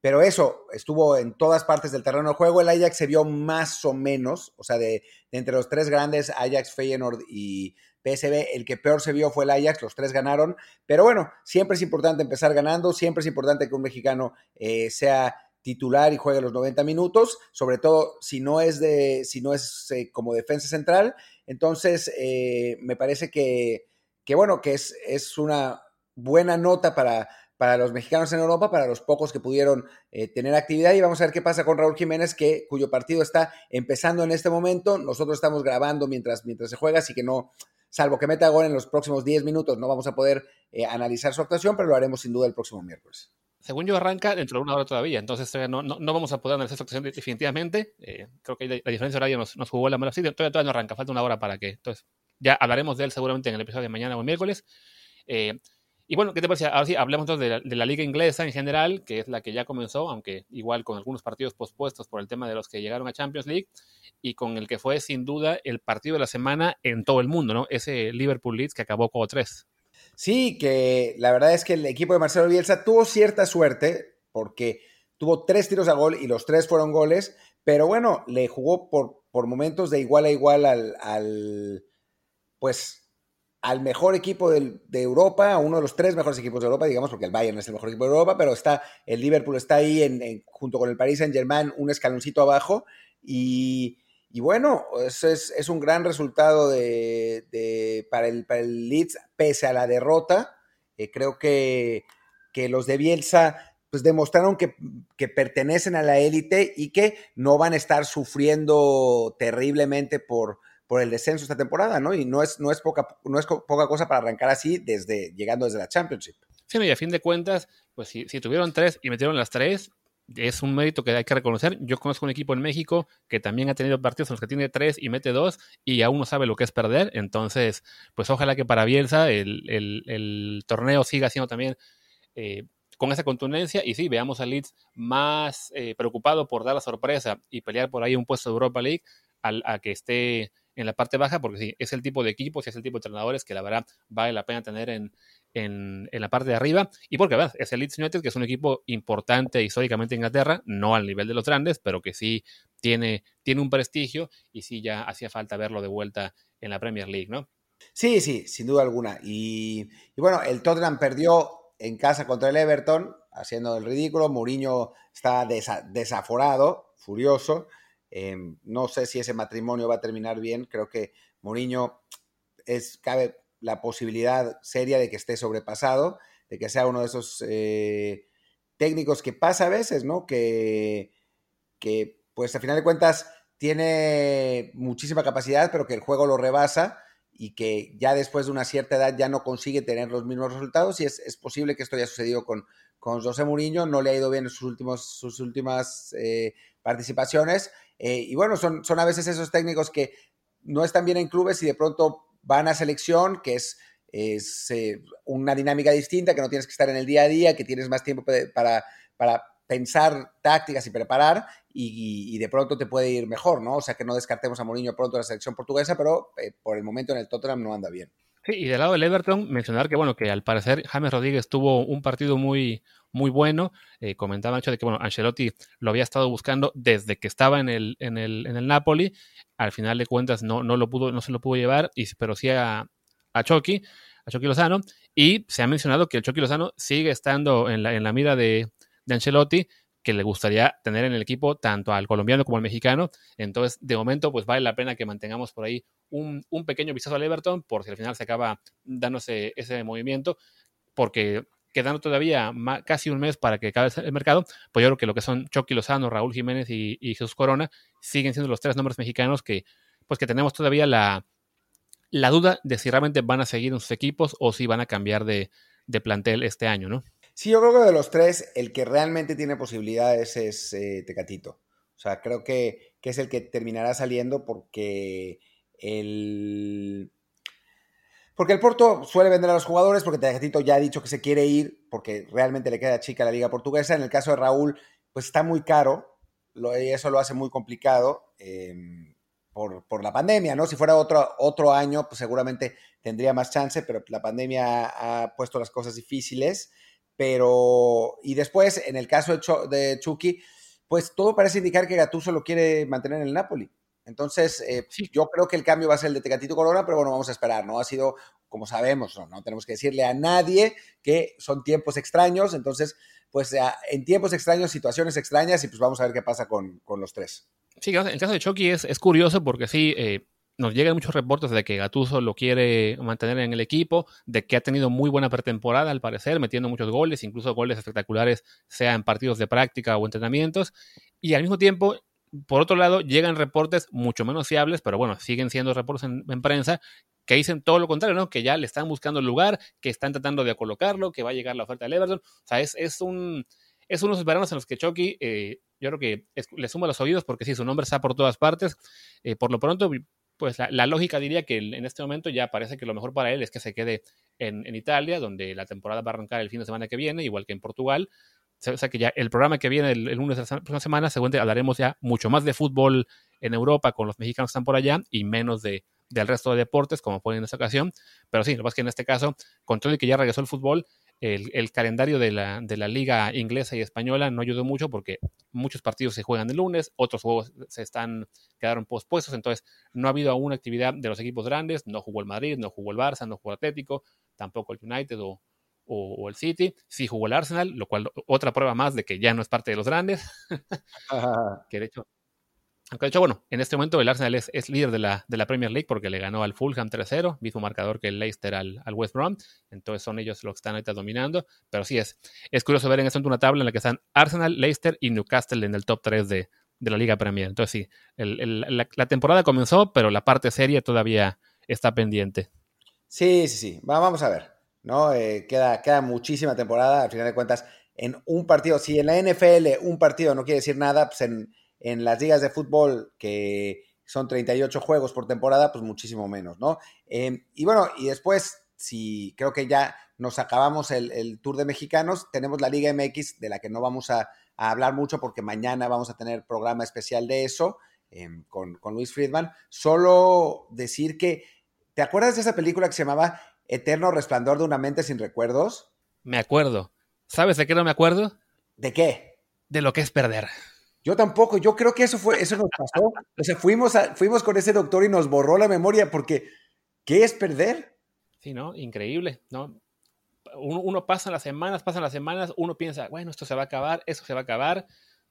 pero eso, estuvo en todas partes del terreno de juego. El Ajax se vio más o menos, o sea, de, entre los tres grandes, Ajax, Feyenoord y PSV, el que peor se vio fue el Ajax, los tres ganaron. Pero bueno, siempre es importante empezar ganando, siempre es importante que un mexicano eh, sea titular y juegue los 90 minutos, sobre todo si no es de, si no es eh, como defensa central. Entonces, eh, me parece que, que bueno, que es, es una buena nota para, para los mexicanos en Europa, para los pocos que pudieron eh, tener actividad. Y vamos a ver qué pasa con Raúl Jiménez, que, cuyo partido está empezando en este momento. Nosotros estamos grabando mientras, mientras se juega, así que no, salvo que meta gol en los próximos 10 minutos, no vamos a poder eh, analizar su actuación, pero lo haremos sin duda el próximo miércoles. Según yo, arranca dentro de una hora todavía, entonces no, no, vamos a poder analizar su actuación definitivamente. Eh, creo que la, diferencia horaria nos, nos, jugó la mala todavía, todavía no arranca, falta una hora para que. Entonces, ya hablaremos de él seguramente en el episodio de mañana o miércoles. Y bueno, ¿qué te parece? Ahora sí, hablemos entonces de la, liga inglesa en general, que es la que ya comenzó, aunque igual con algunos partidos pospuestos por el tema de los que llegaron a Champions League, y con el que fue sin duda el partido de la semana en todo el mundo, ¿no? Ese Liverpool Leeds que acabó como tres. Sí, que la verdad es que el equipo de Marcelo Bielsa tuvo cierta suerte, porque tuvo tres tiros a gol y los tres fueron goles, pero bueno, le jugó por, por momentos de igual a igual al, al pues al mejor equipo de, Europa, uno de los tres mejores equipos de Europa, digamos, porque el Bayern es el mejor equipo de Europa, pero está el Liverpool está ahí en, junto con el Paris Saint Germain, un escaloncito abajo. Y, bueno, eso es, un gran resultado de, para, el, para, el, Leeds, pese a la derrota. Eh, creo que, que, los de Bielsa pues demostraron que, que pertenecen a la élite y que no van a estar sufriendo terriblemente por, por el descenso esta temporada, ¿no? Y no es, no es, poca, no es poca cosa para arrancar así desde llegando desde la Championship. Sí, y a fin de cuentas, pues si, tuvieron tres y metieron las tres, es un mérito que hay que reconocer. Yo conozco un equipo en México que también ha tenido partidos en los que tiene tres y mete dos y aún no sabe lo que es perder. Entonces, pues ojalá que para Bielsa el, torneo siga siendo también eh, con esa contundencia y sí, veamos a Leeds más eh, preocupado por dar la sorpresa y pelear por ahí un puesto de Europa League a que esté en la parte baja, porque sí, es el tipo de equipos y es el tipo de entrenadores que la verdad vale la pena tener en, en, la parte de arriba. Y porque ¿verdad? es el Leeds United, que es un equipo importante históricamente en Inglaterra, no al nivel de los grandes, pero que sí tiene, tiene un prestigio y sí ya hacía falta verlo de vuelta en la Premier League, ¿no? Sí, sí, sin duda alguna. Y, bueno, el Tottenham perdió en casa contra el Everton, haciendo el ridículo. Mourinho está desaforado, furioso. Em, no sé si ese matrimonio va a terminar bien. Creo que Mourinho es, cabe la posibilidad seria de que esté sobrepasado, de que sea uno de esos eh, técnicos que pasa a veces, ¿no? Que, que, pues a final de cuentas tiene muchísima capacidad, pero que el juego lo rebasa y que ya después de una cierta edad ya no consigue tener los mismos resultados y es, posible que esto haya sucedido con, con José Mourinho, no le ha ido bien en sus, últimos, sus últimas eh, participaciones eh, y bueno, son, son a veces esos técnicos que no están bien en clubes y de pronto van a selección, que es es eh, una dinámica distinta, que no tienes que estar en el día a día, que tienes más tiempo para, para pensar tácticas y preparar y, de pronto te puede ir mejor, ¿no? O sea, que no descartemos a Mourinho pronto de la selección portuguesa, pero eh, por el momento en el Tottenham no anda bien. Sí, y del lado del Everton, mencionar que, bueno, que al parecer James Rodríguez tuvo un partido muy, muy bueno. Eh, comentaba hecho de que, bueno, Ancelotti lo había estado buscando desde que estaba en el, en el, en el Napoli. Al final de cuentas no, no, lo pudo, no se lo pudo llevar, y, pero sí a, a Chucky, a Chucky Lozano. Y se ha mencionado que el Chucky Lozano sigue estando en la, en la mira de, de Ancelotti, que le gustaría tener en el equipo tanto al colombiano como al mexicano. Entonces, de momento, pues vale la pena que mantengamos por ahí un, pequeño vistazo al Everton, por si al final se acaba dándose ese movimiento, porque quedando todavía casi un mes para que acabe el mercado, pues yo creo que lo que son Chucky Lozano, Raúl Jiménez y, Jesús Corona siguen siendo los tres nombres mexicanos que, pues que tenemos todavía la, la duda de si realmente van a seguir en sus equipos o si van a cambiar de, de plantel este año, ¿no? Sí, yo creo que de los tres, el que realmente tiene posibilidades es eh, Tecatito. O sea, creo que, es el que terminará saliendo porque el. Porque el Porto suele vender a los jugadores, porque Tecatito ya ha dicho que se quiere ir, porque realmente le queda chica la liga portuguesa. En el caso de Raúl, pues está muy caro, y eso lo hace muy complicado em, por, la pandemia, ¿no? Si fuera otro, otro año, pues seguramente tendría más chance, pero la pandemia ha puesto las cosas difíciles. Pero, y después, en el caso de, Chucky, pues todo parece indicar que Gattuso lo quiere mantener en el Napoli. Entonces, eh, yo creo que el cambio va a ser el de Tecatito Corona, pero bueno, vamos a esperar, ¿no? Ha sido, como sabemos, no, tenemos que decirle a nadie que son tiempos extraños, entonces, pues en tiempos extraños, situaciones extrañas, y pues vamos a ver qué pasa con, los tres. Sí, el caso de Chucky es, es curioso porque sí, eh, nos llegan muchos reportes de que Gatuso lo quiere mantener en el equipo, de que ha tenido muy buena pretemporada al parecer, metiendo muchos goles, incluso goles espectaculares, sea en partidos de práctica o entrenamientos. Y al mismo tiempo, por otro lado, llegan reportes mucho menos fiables, pero bueno, siguen siendo reportes en, prensa que dicen todo lo contrario, ¿no? Que ya le están buscando el lugar, que están tratando de colocarlo, que va a llegar la oferta del Everton. O sea, es, es un es unos veranos en los que Chucky, eh, yo creo que le suma los oídos porque sí, su nombre está por todas partes. Eh, por lo pronto, pues la, lógica diría que en este momento ya parece que lo mejor para él es que se quede en, Italia, donde la temporada va a arrancar el fin de semana que viene, igual que en Portugal. O sea que ya el programa que viene el, lunes de la próxima semana, seguramente hablaremos ya mucho más de fútbol en Europa con los mexicanos que están por allá y menos de, del resto de deportes, como fue en esta ocasión. Pero sí, lo que pasa es que en este caso, con todo el que ya regresó el fútbol, el, calendario de la, de la, liga inglesa y española no ayudó mucho porque muchos partidos se juegan el lunes, otros juegos se están quedaron pospuestos, entonces no ha habido aún actividad de los equipos grandes, no jugó el Madrid, no jugó el Barça, no jugó el Atlético, tampoco el United o, o, el City, sí jugó el Arsenal, lo cual otra prueba más de que ya no es parte de los grandes, que de hecho aunque de hecho, bueno, en este momento el Arsenal es, líder de la, de la, Premier League porque le ganó al Fulham 3-0, mismo marcador que el Leicester al, al, West Brom. Entonces son ellos los que están ahorita dominando. Pero sí es, es curioso ver en este momento una tabla en la que están Arsenal, Leicester y Newcastle en el top 3 de, de la Liga Premier. Entonces sí, la, temporada comenzó, pero la parte seria todavía está pendiente. Sí, sí, sí. vamos a ver. ¿no? Eh, queda, queda muchísima temporada. Al final de cuentas, en un partido, si en la NFL un partido no quiere decir nada, pues en en las ligas de fútbol, que son 38 juegos por temporada, pues muchísimo menos, ¿no? Em, y bueno, y después, si creo que ya nos acabamos el, Tour de Mexicanos, tenemos la Liga MX, de la que no vamos a, hablar mucho porque mañana vamos a tener programa especial de eso em, con, con Luis Friedman. Solo decir que, ¿te acuerdas de esa película que se llamaba Eterno Resplandor de una mente sin recuerdos? Me acuerdo. ¿Sabes de qué no me acuerdo? ¿De qué? De lo que es perder. Yo tampoco, yo creo que eso fue, eso nos pasó. O sea, fuimos, fuimos con ese doctor y nos borró la memoria porque ¿qué es perder? Sí, ¿no? Increíble, ¿no? Uno, pasa las semanas, pasan las semanas, uno piensa, bueno, esto se va a acabar, eso se va a acabar,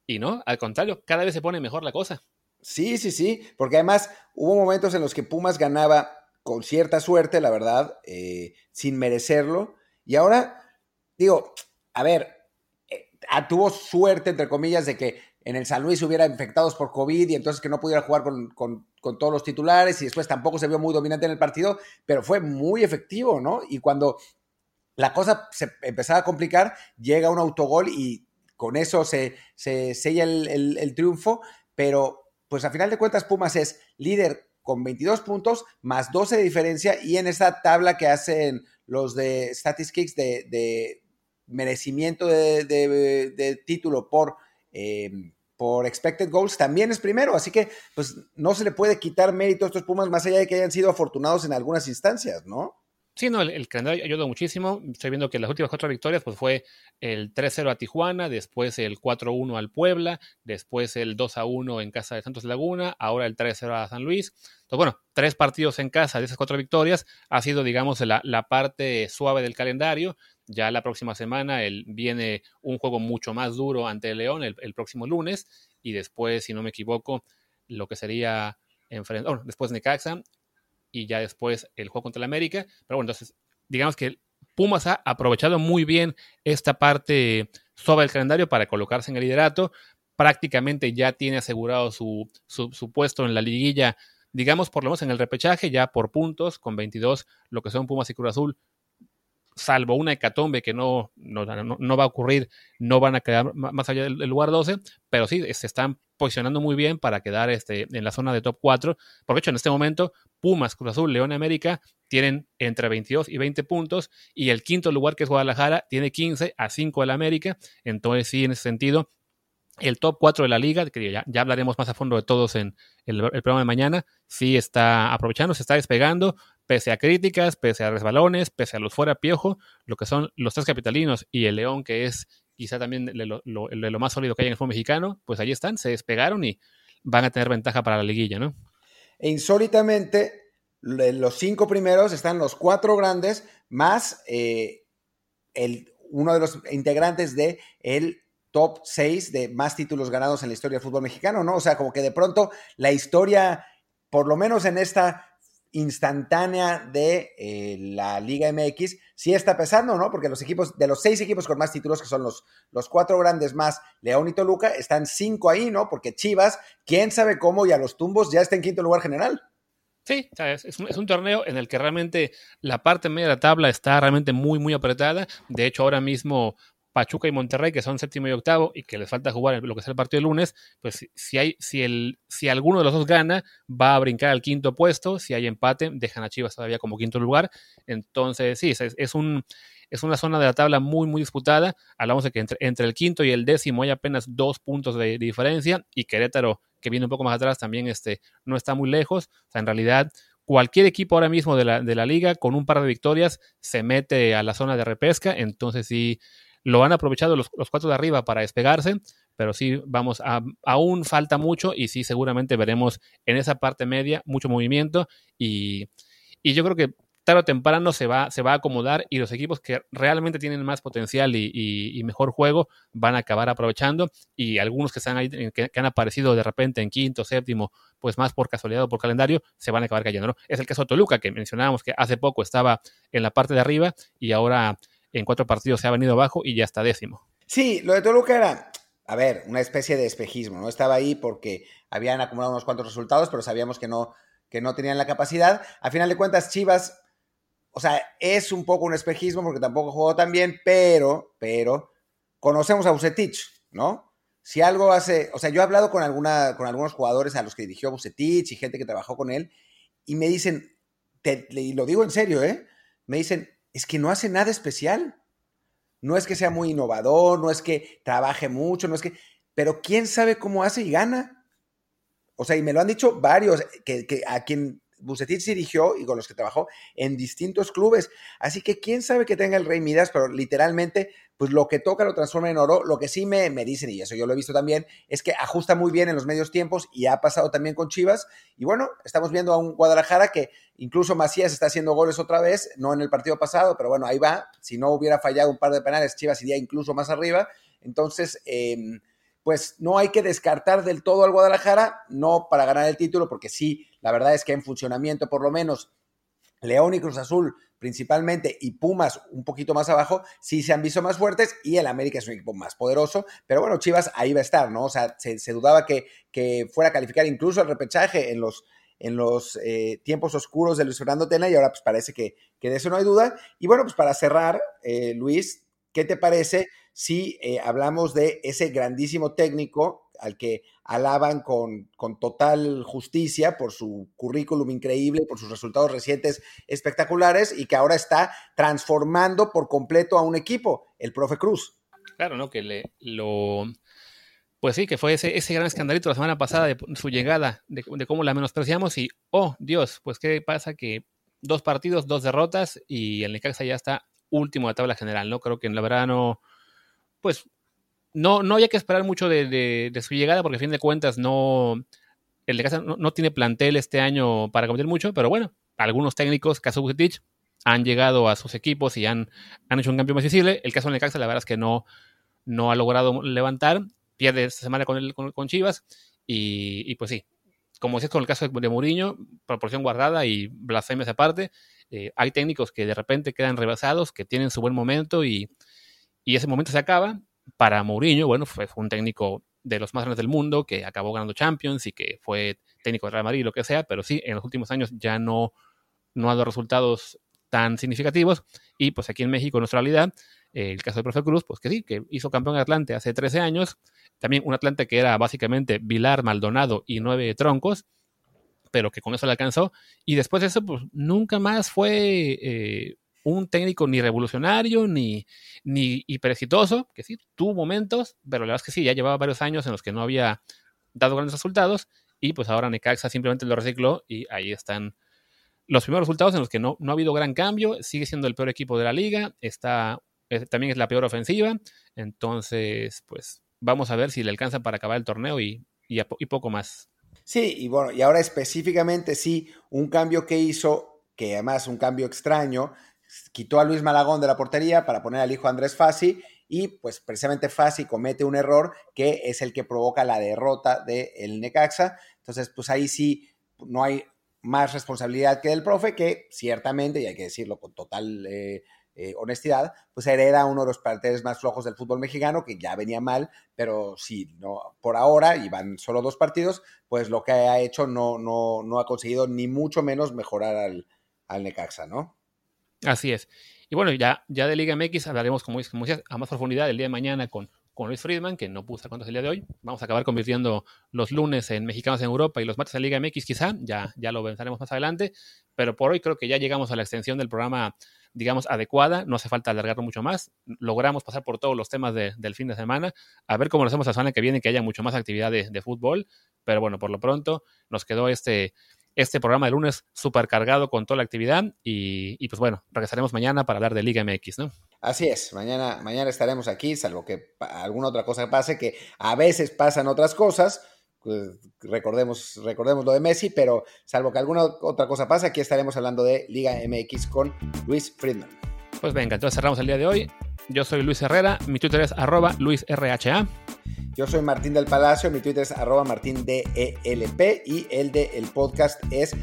y no, al contrario, cada vez se pone mejor la cosa. Sí, sí, sí, porque además hubo momentos en los que Pumas ganaba con cierta suerte, la verdad, eh, sin merecerlo, y ahora, digo, a ver, eh, ah, tuvo suerte, entre comillas, de que en el San Luis hubiera infectados por COVID y entonces que no pudiera jugar con, todos los titulares y después tampoco se vio muy dominante en el partido, pero fue muy efectivo, ¿no? Y cuando la cosa se empezaba a complicar, llega un autogol y con eso se, se sella el, triunfo, pero pues a final de cuentas Pumas es líder con 22 puntos, más 12 de diferencia, y en esta tabla que hacen los de Statistics de, merecimiento de, título por, eh, por expected goals, también es primero, así que pues no se le puede quitar mérito a estos Pumas más allá de que hayan sido afortunados en algunas instancias, ¿no? Sí, no, el, calendario ayudó muchísimo. Estoy viendo que las últimas cuatro victorias pues fue el 3-0 a Tijuana, después el 4-1 al Puebla, después el 2-1 en casa de Santos Laguna, ahora el 3-0 a San Luis. Entonces, bueno, tres partidos en casa de esas cuatro victorias ha sido, digamos, la, la parte suave del calendario. Ya la próxima semana el, viene un juego mucho más duro ante el León el, próximo lunes y después, si no me equivoco, lo que sería enfrentar, bueno, después Necaxa y ya después el juego contra el América. Pero bueno, entonces, digamos que Pumas ha aprovechado muy bien esta parte sobre el calendario para colocarse en el liderato. Prácticamente ya tiene asegurado su, su, puesto en la liguilla, digamos por lo menos en el repechaje, ya por puntos, con 22, lo que son Pumas y Cruz Azul salvo una hecatombe que no, no, va a ocurrir, no van a quedar más allá del, lugar 12, pero sí se están posicionando muy bien para quedar este, en la zona de top 4. Por hecho, en este momento, Pumas, Cruz Azul, León y América tienen entre 22 y 20 puntos, y el quinto lugar, que es Guadalajara, tiene 15 a 5 del América. Entonces, sí, en ese sentido, el top 4 de la liga, que ya, ya hablaremos más a fondo de todos en el, programa de mañana, sí está aprovechando, se está despegando, pese a críticas, pese a resbalones, pese a los fuera piojo, lo que son los tres capitalinos y el León, que es quizá también lo, lo, más sólido que hay en el fútbol mexicano, pues ahí están, se despegaron y van a tener ventaja para la liguilla, ¿no? E insólitamente, los cinco primeros están los cuatro grandes, más eh, el, uno de los integrantes de el top 6 de más títulos ganados en la historia del fútbol mexicano, ¿no? O sea, como que de pronto la historia, por lo menos en esta instantánea de eh, la Liga MX sí está pesando, ¿no? Porque los equipos, de los seis equipos con más títulos, que son los, los cuatro grandes más León y Toluca, están cinco ahí, ¿no? Porque Chivas, quién sabe cómo, y a los tumbos ya está en quinto lugar general. Sí, es, un, torneo en el que realmente la parte media de la tabla está realmente muy, muy apretada. De hecho, ahora mismo Pachuca y Monterrey, que son séptimo y octavo, y que les falta jugar lo que es el partido de lunes, pues si, hay, si, el, si alguno de los dos gana, va a brincar al quinto puesto. Si hay empate, dejan a Chivas todavía como quinto lugar. Entonces, sí, es, un, es una zona de la tabla muy, muy disputada. Hablamos de que entre, el quinto y el décimo hay apenas dos puntos de, diferencia, y Querétaro, que viene un poco más atrás, también este, no está muy lejos. O sea, en realidad, cualquier equipo ahora mismo de la, de la liga con un par de victorias se mete a la zona de repesca. Entonces, sí lo han aprovechado los, cuatro de arriba para despegarse, pero sí, vamos, a, aún falta mucho y sí, seguramente veremos en esa parte media mucho movimiento y, yo creo que tarde o temprano se va, se va a acomodar y los equipos que realmente tienen más potencial y, mejor juego van a acabar aprovechando y algunos que, están ahí, que, han aparecido de repente en quinto, séptimo, pues más por casualidad o por calendario, se van a acabar cayendo. ¿no? Es el caso de Toluca, que mencionábamos que hace poco estaba en la parte de arriba y ahora en cuatro partidos se ha venido abajo y ya está décimo. Sí, lo de Toluca era, a ver, una especie de espejismo, ¿no? Estaba ahí porque habían acumulado unos cuantos resultados, pero sabíamos que no, que no tenían la capacidad. A final de cuentas, Chivas, o sea, es un poco un espejismo porque tampoco jugó tan bien, pero, pero, conocemos a Bucetich, ¿no? Si algo hace, o sea, yo he hablado con, alguna, con algunos jugadores a los que dirigió Bucetich y gente que trabajó con él, y me dicen, y lo digo en serio, ¿eh? Me dicen, es que no hace nada especial. No es que sea muy innovador, no es que trabaje mucho, no es que... Pero quién sabe cómo hace y gana. O sea, y me lo han dicho varios, que, que a quien Bucetich dirigió y con los que trabajó en distintos clubes. Así que quién sabe que tenga el Rey Midas, pero literalmente, pues lo que toca lo transforma en oro. Lo que sí me, me dicen, y eso yo lo he visto también, es que ajusta muy bien en los medios tiempos y ha pasado también con Chivas. Y bueno, estamos viendo a un Guadalajara que incluso Macías está haciendo goles otra vez, no en el partido pasado, pero bueno, ahí va. Si no hubiera fallado un par de penales, Chivas iría incluso más arriba. Entonces, eh, pues no hay que descartar del todo al Guadalajara, no para ganar el título, porque sí, la verdad es que en funcionamiento por lo menos León y Cruz Azul principalmente y Pumas un poquito más abajo, sí se han visto más fuertes y el América es un equipo más poderoso, pero bueno, Chivas ahí va a estar, ¿no? O sea, se, dudaba que, que, fuera a calificar incluso el repechaje en los, en los eh, tiempos oscuros de Luis Fernando Tena y ahora pues parece que, que, de eso no hay duda. Y bueno, pues para cerrar, eh, Luis, ¿qué te parece si eh, hablamos de ese grandísimo técnico al que alaban con, con, total justicia por su currículum increíble, por sus resultados recientes espectaculares y que ahora está transformando por completo a un equipo, el profe Cruz. Claro, ¿no? Que le, lo... Pues sí, que fue ese, ese gran escandalito la semana pasada de su llegada, de, cómo la menospreciamos y, oh, Dios, pues qué pasa que dos partidos, dos derrotas y el Necaxa ya está último de tabla general, ¿no? Creo que en la verdad no, pues no, no hay que esperar mucho de, su llegada porque a fin de cuentas no, el Necaxa no, no, tiene plantel este año para competir mucho, pero bueno, algunos técnicos, caso Bucetich, han llegado a sus equipos y han, han hecho un cambio más visible. El caso de Necaxa, la verdad es que no, no ha logrado levantar, pierde esta semana con, el, con, Chivas y, y, pues sí, como es con el caso de, de Mourinho, proporción guardada y blasfemias aparte, eh, hay técnicos que de repente quedan rebasados, que tienen su buen momento y, y ese momento se acaba. Para Mourinho, bueno, fue, un técnico de los más grandes del mundo, que acabó ganando Champions y que fue técnico de Real Madrid, lo que sea, pero sí, en los últimos años ya no, no ha dado resultados tan significativos. Y pues aquí en México, en nuestra realidad, eh, el caso de Profe Cruz, pues que sí, que hizo campeón Atlante hace 13 años, también un Atlante que era básicamente Vilar, Maldonado y nueve troncos, pero que con eso le alcanzó. Y después de eso, pues nunca más fue eh, un técnico ni revolucionario ni, ni hiper exitoso, que sí, tuvo momentos, pero la verdad es que sí, ya llevaba varios años en los que no había dado grandes resultados. Y pues ahora Necaxa simplemente lo recicló y ahí están los primeros resultados en los que no, no ha habido gran cambio. Sigue siendo el peor equipo de la liga. Está, también es la peor ofensiva. Entonces, pues vamos a ver si le alcanza para acabar el torneo y, y, poco más. Sí, y bueno, y ahora específicamente sí, un cambio que hizo, que además un cambio extraño, quitó a Luis Malagón de la portería para poner al hijo Andrés Fassi y pues precisamente Fassi comete un error que es el que provoca la derrota del el Necaxa. Entonces, pues ahí sí no hay más responsabilidad que del profe, que ciertamente, y hay que decirlo con total eh, eh, honestidad, pues hereda uno de los partidos más flojos del fútbol mexicano, que ya venía mal, pero sí, no, por ahora, y van solo dos partidos, pues lo que ha hecho no, no, no ha conseguido ni mucho menos mejorar al, al Necaxa, ¿no? Así es. Y bueno, ya, ya de Liga MX hablaremos, como, como decías, a más profundidad el día de mañana con, con Luis Friedman, que no pudo estar cuentos el día de hoy. Vamos a acabar convirtiendo los lunes en Mexicanos en Europa y los martes en Liga MX quizá, ya, ya lo pensaremos más adelante, pero por hoy creo que ya llegamos a la extensión del programa digamos, adecuada, no hace falta alargarlo mucho más, logramos pasar por todos los temas de, del fin de semana, a ver cómo lo hacemos la semana que viene, que haya mucho más actividad de, fútbol, pero bueno, por lo pronto nos quedó este, este programa de lunes súper cargado con toda la actividad y, y, pues bueno, regresaremos mañana para hablar de Liga MX, ¿no? Así es, mañana, mañana estaremos aquí, salvo que alguna otra cosa pase, que a veces pasan otras cosas, pues, recordemos, recordemos lo de Messi, pero salvo que alguna otra cosa pase, aquí estaremos hablando de Liga MX con Luis Friedman. Pues venga, entonces cerramos el día de hoy. Yo soy Luis Herrera, mi Twitter es arroba luisrha. Yo soy Martín del Palacio, mi Twitter es arroba martindelp y el de el podcast es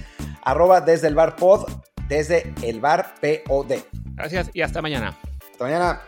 arroba desde el bar pod, desde el bar POD. Gracias y hasta mañana. Hasta mañana.